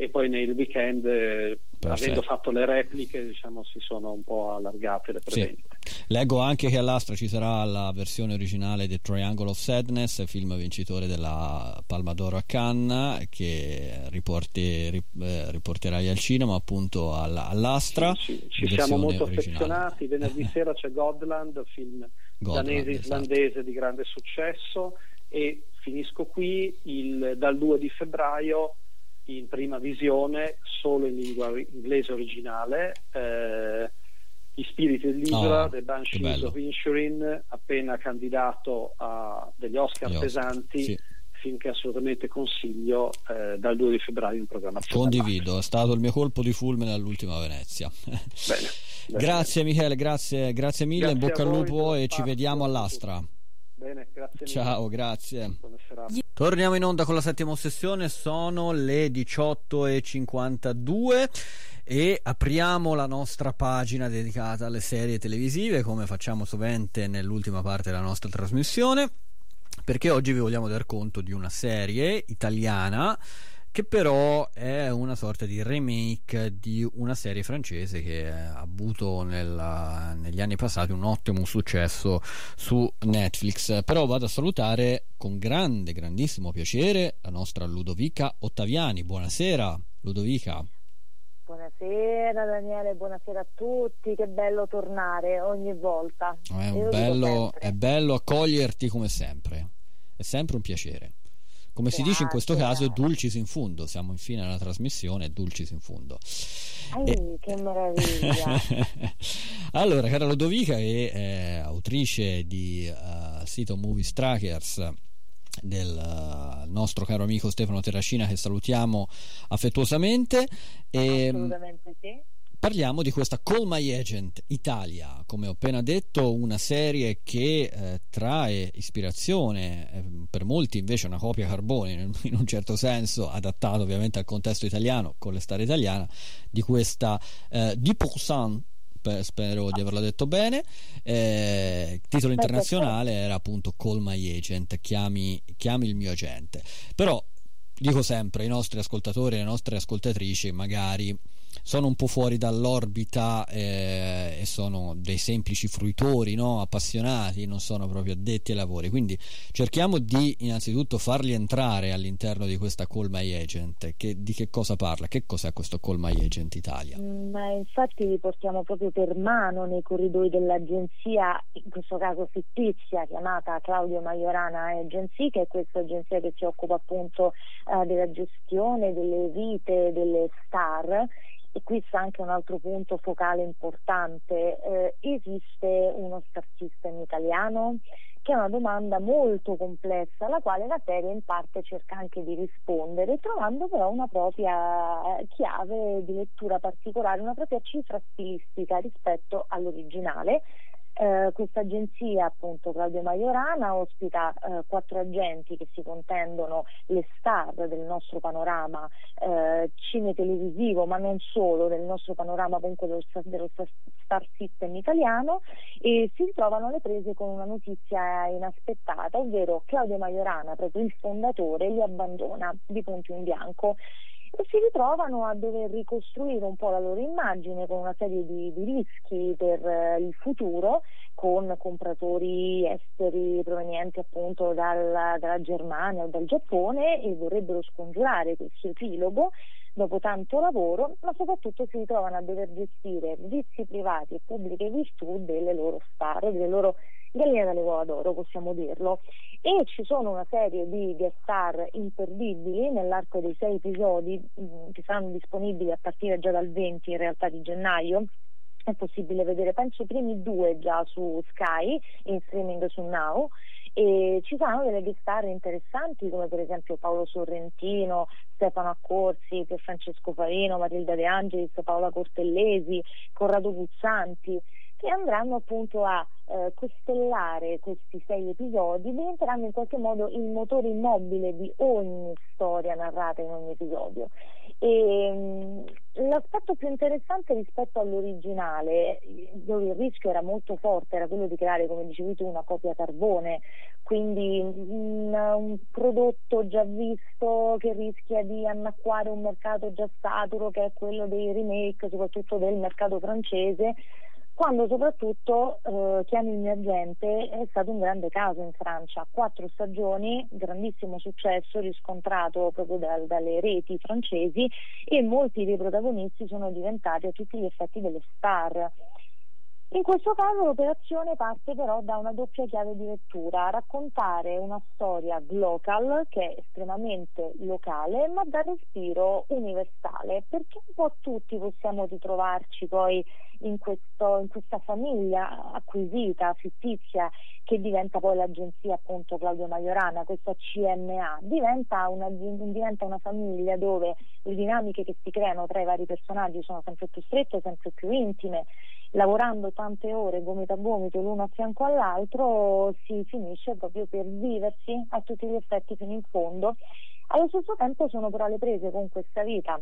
e poi nel weekend eh, avendo fatto le repliche diciamo si sono un po' allargate le prevendite sì. leggo anche che all'Astra ci sarà la versione originale di Triangle of Sadness film vincitore della Palma d'Oro a Cannes che riporti, eh, riporterai al cinema appunto all'Astra sì, sì. ci siamo molto originale. affezionati venerdì sera c'è Godland film Godland, danese esatto. islandese di grande successo e finisco qui il, dal 2 di febbraio in prima visione solo in lingua inglese originale eh, Gli spiriti dell'isola oh, The Banshees of Inshurin appena candidato a degli Oscar Oscar, pesanti sì. film che assolutamente consiglio eh, dal 2 di febbraio in programmazione condivido, è stato il mio colpo di fulmine all'ultima Venezia bene, bene. grazie Michele, grazie, grazie mille grazie in bocca al lupo e ci vediamo all'Astra Bene, grazie mille. Ciao, grazie. Torniamo in onda con la settima sessione, sono le 18.52 e apriamo la nostra pagina dedicata alle serie televisive come facciamo sovente nell'ultima parte della nostra trasmissione perché oggi vi vogliamo dar conto di una serie italiana che però è una sorta di remake di una serie francese che ha avuto nella, negli anni passati un ottimo successo su Netflix. Però vado a salutare con grande, grandissimo piacere la nostra Ludovica Ottaviani. Buonasera Ludovica. Buonasera Daniele, buonasera a tutti, che bello tornare ogni volta. È, bello, è bello accoglierti come sempre, è sempre un piacere. Come si dice in questo caso, dulcis in fundo. Siamo infine alla trasmissione, dulcis in fundo. Ai, e... Che meraviglia! allora, cara Lodovica, che è autrice di uh, sito Movies Trackers del uh, nostro caro amico Stefano Terracina che salutiamo affettuosamente e, assolutamente sì Parliamo di questa Call My Agent Italia, come ho appena detto, una serie che eh, trae ispirazione, eh, per molti invece una copia carbone, in un certo senso adattato ovviamente al contesto italiano, con l'estate italiana, di questa eh, di Pourcent spero di averlo detto bene. Eh, titolo internazionale era appunto Call My Agent, chiami, chiami il mio agente. Però dico sempre ai nostri ascoltatori e alle nostre ascoltatrici, magari sono un po' fuori dall'orbita eh, e sono dei semplici fruitori no? appassionati, non sono proprio addetti ai lavori. Quindi cerchiamo di innanzitutto farli entrare all'interno di questa Call My Agent. Che, di che cosa parla? Che cos'è questo Call My Agent Italia? Ma infatti li portiamo proprio per mano nei corridoi dell'agenzia, in questo caso fittizia, chiamata Claudio Majorana Agency, che è questa agenzia che si occupa appunto eh, della gestione delle vite delle star e qui sta anche un altro punto focale importante, eh, esiste uno star system italiano? Che è una domanda molto complessa alla quale la serie in parte cerca anche di rispondere, trovando però una propria eh, chiave di lettura particolare, una propria cifra stilistica rispetto all'originale eh, questa agenzia, appunto Claudio Maiorana, ospita eh, quattro agenti che si contendono le star del nostro panorama eh, cinetelevisivo, ma non solo, del nostro panorama comunque dello, dello star system italiano e si ritrovano alle prese con una notizia inaspettata, ovvero Claudio Maiorana, proprio il fondatore, li abbandona di punto in bianco e si ritrovano a dover ricostruire un po' la loro immagine con una serie di, di rischi per eh, il futuro con compratori esteri provenienti appunto dal, dalla Germania o dal Giappone e vorrebbero scongiurare questo epilogo dopo tanto lavoro, ma soprattutto si ritrovano a dover gestire vizi privati e pubbliche virtù delle loro star, delle loro galline dalle uova d'oro, possiamo dirlo. E ci sono una serie di guest star imperdibili nell'arco dei sei episodi mh, mm, che saranno disponibili a partire già dal 20 in realtà di gennaio è possibile vedere penso i primi due già su Sky in streaming su Now e ci saranno delle guest interessanti come per esempio Paolo Sorrentino, Stefano Accorsi, Francesco Farino, Matilda De Angelis, Paola Cortellesi, Corrado Guzzanti che andranno appunto a eh, costellare questi sei episodi, diventeranno in qualche modo il motore immobile di ogni storia narrata in ogni episodio. E, mh, l'aspetto più interessante rispetto all'originale, dove il rischio era molto forte, era quello di creare, come dicevi tu, una copia carbone, quindi un, un prodotto già visto che rischia di annacquare un mercato già saturo, che è quello dei remake, soprattutto del mercato francese quando soprattutto eh, Chiami il mio agente è stato un grande caso in Francia, quattro stagioni, grandissimo successo riscontrato proprio dal, dalle reti francesi e molti dei protagonisti sono diventati a tutti gli effetti delle star. In questo caso l'operazione parte però da una doppia chiave di lettura, raccontare una storia local che è estremamente locale ma da respiro universale, perché un po' tutti possiamo ritrovarci poi in, questo, in questa famiglia acquisita, fittizia, che diventa poi l'agenzia appunto Claudio Maiorana, questa CMA, diventa una, diventa una famiglia dove le dinamiche che si creano tra i vari personaggi sono sempre più strette, sempre più intime lavorando tante ore gomito a gomito l'uno a fianco all'altro si finisce proprio per viversi a tutti gli effetti fino in fondo. Allo stesso tempo sono però alle prese con questa vita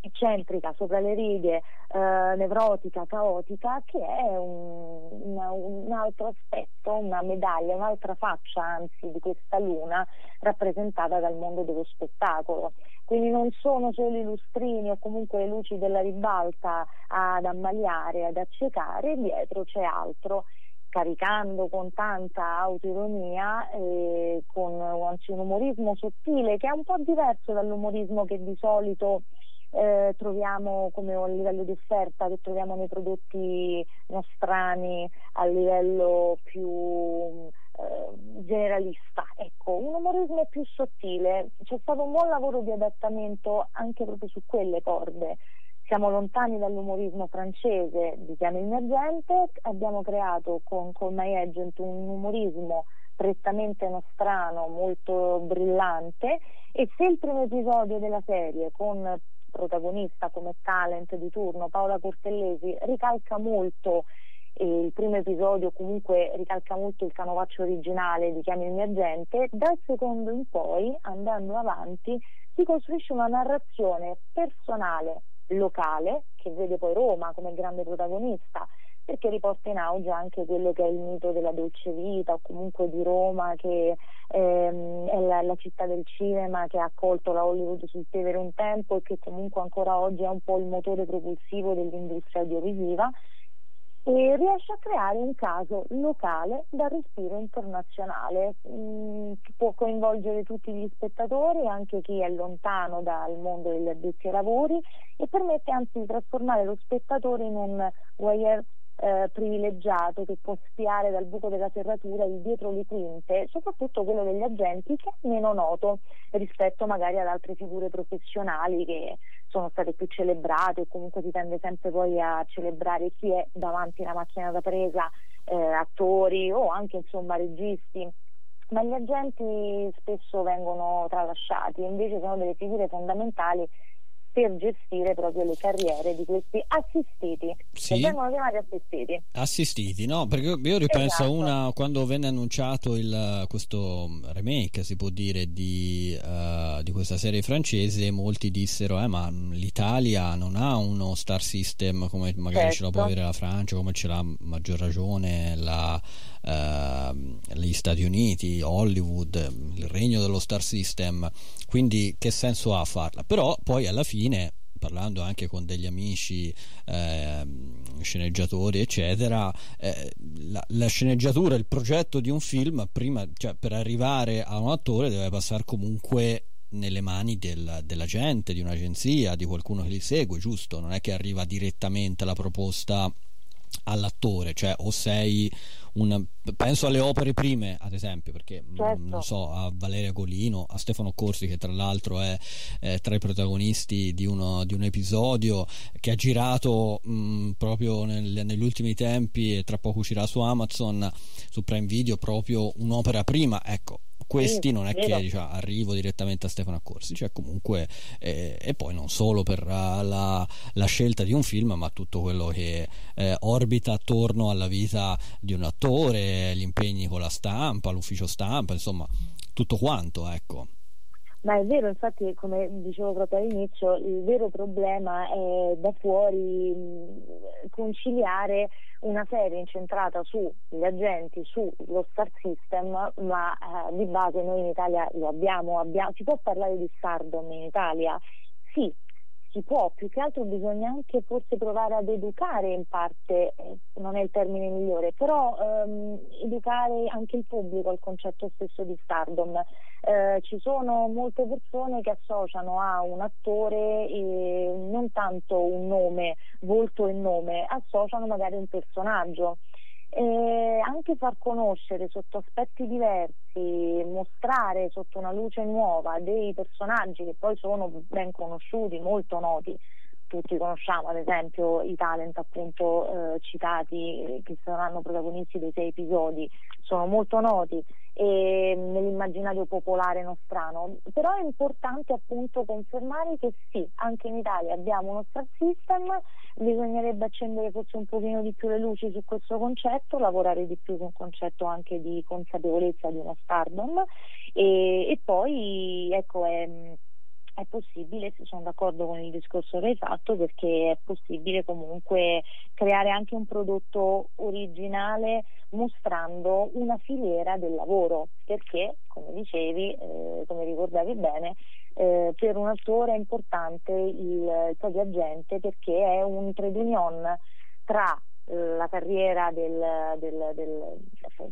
eccentrica, sopra le righe, eh, nevrotica, caotica, che è un, una, un, altro aspetto, una medaglia, un'altra faccia anzi di questa luna rappresentata dal mondo dello spettacolo. Quindi non sono solo i lustrini o comunque le luci della ribalta ad ammaliare, ad accecare, dietro c'è altro caricando con tanta autoironia e con anzi un umorismo sottile che è un po' diverso dall'umorismo che di solito eh, troviamo come a livello di offerta che troviamo nei prodotti nostrani a livello più eh, generalista. Ecco, un umorismo più sottile, c'è stato un buon lavoro di adattamento anche proprio su quelle corde. Siamo lontani dall'umorismo francese di mio agente, abbiamo creato con, con My Agent un umorismo prettamente nostrano, molto brillante e se il primo episodio della serie con protagonista come talent di turno Paola Cortellesi ricalca molto eh, il primo episodio comunque ricalca molto il canovaccio originale di Chiami il mio agente, dal secondo in poi, andando avanti, si costruisce una narrazione personale, locale, che vede poi Roma come grande protagonista, perché riporta in auge anche quello che è il mito della dolce vita o comunque di Roma che ehm, è la, la, città del cinema che ha accolto la Hollywood sul Tevere un tempo e che comunque ancora oggi è un po' il motore propulsivo dell'industria audiovisiva e riesce a creare un caso locale da respiro internazionale, mm, può coinvolgere tutti gli spettatori, anche chi è lontano dal mondo degli addetti ai lavori e permette anzi di trasformare lo spettatore in un voyeur eh, privilegiato che può spiare dal buco della serratura il dietro le quinte, soprattutto quello degli agenti che è meno noto rispetto magari ad altre figure professionali che sono state più celebrate o comunque si tende sempre poi a celebrare chi è davanti alla macchina da presa, eh, attori o anche insomma registi. Ma gli agenti spesso vengono tralasciati, invece sono delle figure fondamentali per gestire proprio le carriere di questi assistiti sì. che vengono chiamati assistiti assistiti no perché io ripenso esatto. a una quando venne annunciato il, questo remake si può dire di, uh, di, questa serie francese molti dissero eh, ma l'Italia non ha uno star system come magari certo. ce la può avere la Francia come ce l'ha maggior ragione la, gli Stati Uniti Hollywood il regno dello star system quindi che senso ha farla? Però poi alla fine fine parlando anche con degli amici eh, sceneggiatori eccetera eh, la, la, sceneggiatura il progetto di un film prima cioè, per arrivare a un attore deve passare comunque nelle mani del, della gente di un'agenzia di qualcuno che li segue giusto? Non è che arriva direttamente la proposta all'attore, cioè o sei un penso alle opere prime ad esempio perché mm, certo. non so a Valeria Golino a Stefano Corsi che tra l'altro è, è tra i protagonisti di, uno, di, un episodio che ha girato mh, mm, proprio nel, negli ultimi tempi e tra poco uscirà su Amazon su Prime Video proprio un'opera prima ecco questi non è che diciamo, arrivo direttamente a Stefano Accorsi, cioè comunque eh, e poi non solo per uh, la, la, scelta di un film, ma tutto quello che eh, orbita attorno alla vita di un attore, gli impegni con la stampa, l'ufficio stampa, insomma, tutto quanto, ecco. Ma è vero, infatti, come dicevo proprio all'inizio, il vero problema è da fuori conciliare una serie incentrata sugli agenti, sullo star system, ma eh, di base noi in Italia lo abbiamo, abbiamo, si può parlare di stardom in Italia? Sì, si può, più che altro bisogna anche forse provare ad educare in parte, eh, non è il termine migliore, però ehm, educare anche il pubblico al concetto stesso di stardom. Eh, ci sono molte persone che associano a un attore eh, non tanto un nome, volto e nome, associano magari un personaggio e anche far conoscere sotto aspetti diversi, mostrare sotto una luce nuova dei personaggi che poi sono ben conosciuti, molto noti, tutti conosciamo, ad esempio i talent appunto eh, citati eh, che saranno protagonisti dei sei episodi sono molto noti e, nell'immaginario popolare nostrano, però è importante appunto confermare che sì, anche in Italia abbiamo uno star system, bisognerebbe accendere forse un pochino di più le luci su questo concetto, lavorare di più su un concetto anche di consapevolezza di uno stardom e, e poi ecco è è possibile, sono d'accordo con il discorso che hai fatto, perché è possibile comunque creare anche un prodotto originale mostrando una filiera del lavoro, perché come dicevi, eh, come ricordavi bene, eh, per un attore è importante il, il proprio agente perché è un trade union tra eh, la carriera del, del, del,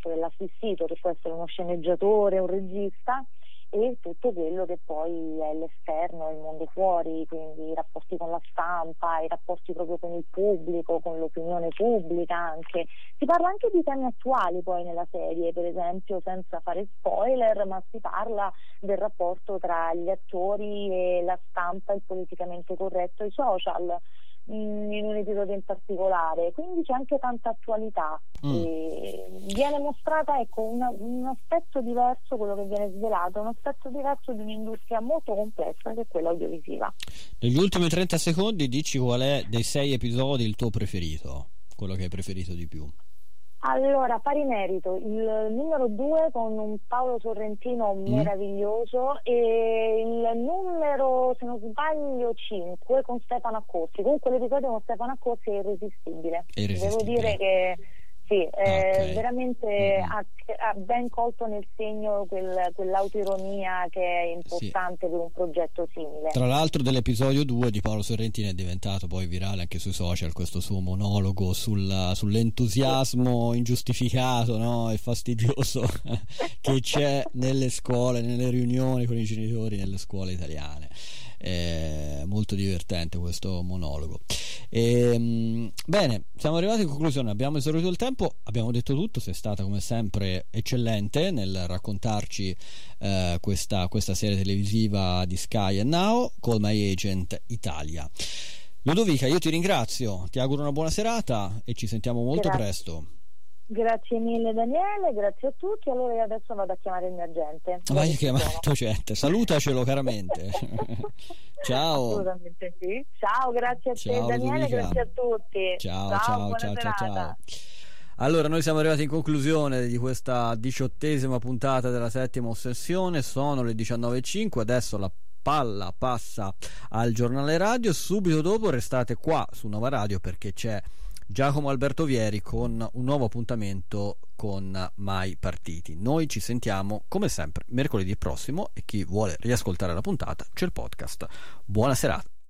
dell'assistito, che può essere uno sceneggiatore, un regista, e tutto quello che poi è l'esterno, il mondo fuori, quindi i rapporti con la stampa, i rapporti proprio con il pubblico, con l'opinione pubblica anche. Si parla anche di temi attuali poi nella serie, per esempio senza fare spoiler, ma si parla del rapporto tra gli attori e la stampa, il politicamente corretto, i social in un episodio in particolare, quindi c'è anche tanta attualità. Mm. viene mostrata ecco, una, un aspetto diverso, quello che viene svelato, un aspetto diverso di un'industria molto complessa che è quella audiovisiva. Negli ultimi 30 secondi dici qual è dei sei episodi il tuo preferito, quello che hai preferito di più. Allora, pari merito, il numero 2 con un Paolo Sorrentino mm. meraviglioso e il numero, se non sbaglio, 5 con Stefano Accorsi. Comunque l'episodio con Stefano Accorsi è irresistibile. irresistibile. Devo dire che sì, eh, okay. veramente mm-hmm. ha, ha, ben colto nel segno quel, quell'autoironia che è importante sì. per un progetto simile. Tra l'altro dell'episodio 2 di Paolo Sorrentino è diventato poi virale anche sui social questo suo monologo sul, sull'entusiasmo ingiustificato no? e fastidioso che c'è nelle scuole, nelle riunioni con i genitori nelle scuole italiane è molto divertente questo monologo. E, ehm, bene, siamo arrivati in conclusione, abbiamo esaurito il tempo, abbiamo detto tutto, sei stata come sempre eccellente nel raccontarci eh, questa, questa serie televisiva di Sky e Now, Call My Agent Italia. Ludovica, io ti ringrazio, ti auguro una buona serata e ci sentiamo molto Grazie. presto. Grazie mille Daniele, grazie a tutti. Allora io adesso vado a chiamare il mio agente. Vai a chiamare il tuo agente, salutacelo caramente. ciao. Assolutamente sì. Ciao, grazie a ciao, te Daniele, Ludovica. grazie a tutti. Ciao, ciao, ciao, ciao, ciao, ciao. Allora, noi siamo arrivati in conclusione di questa diciottesima puntata della settima ossessione. Sono le 19.05, adesso la palla passa al giornale radio. Subito dopo restate qua su Nova Radio perché c'è Giacomo Alberto Vieri con un nuovo appuntamento con Mai Partiti. Noi ci sentiamo come sempre mercoledì prossimo e chi vuole riascoltare la puntata c'è il podcast. Buona serata.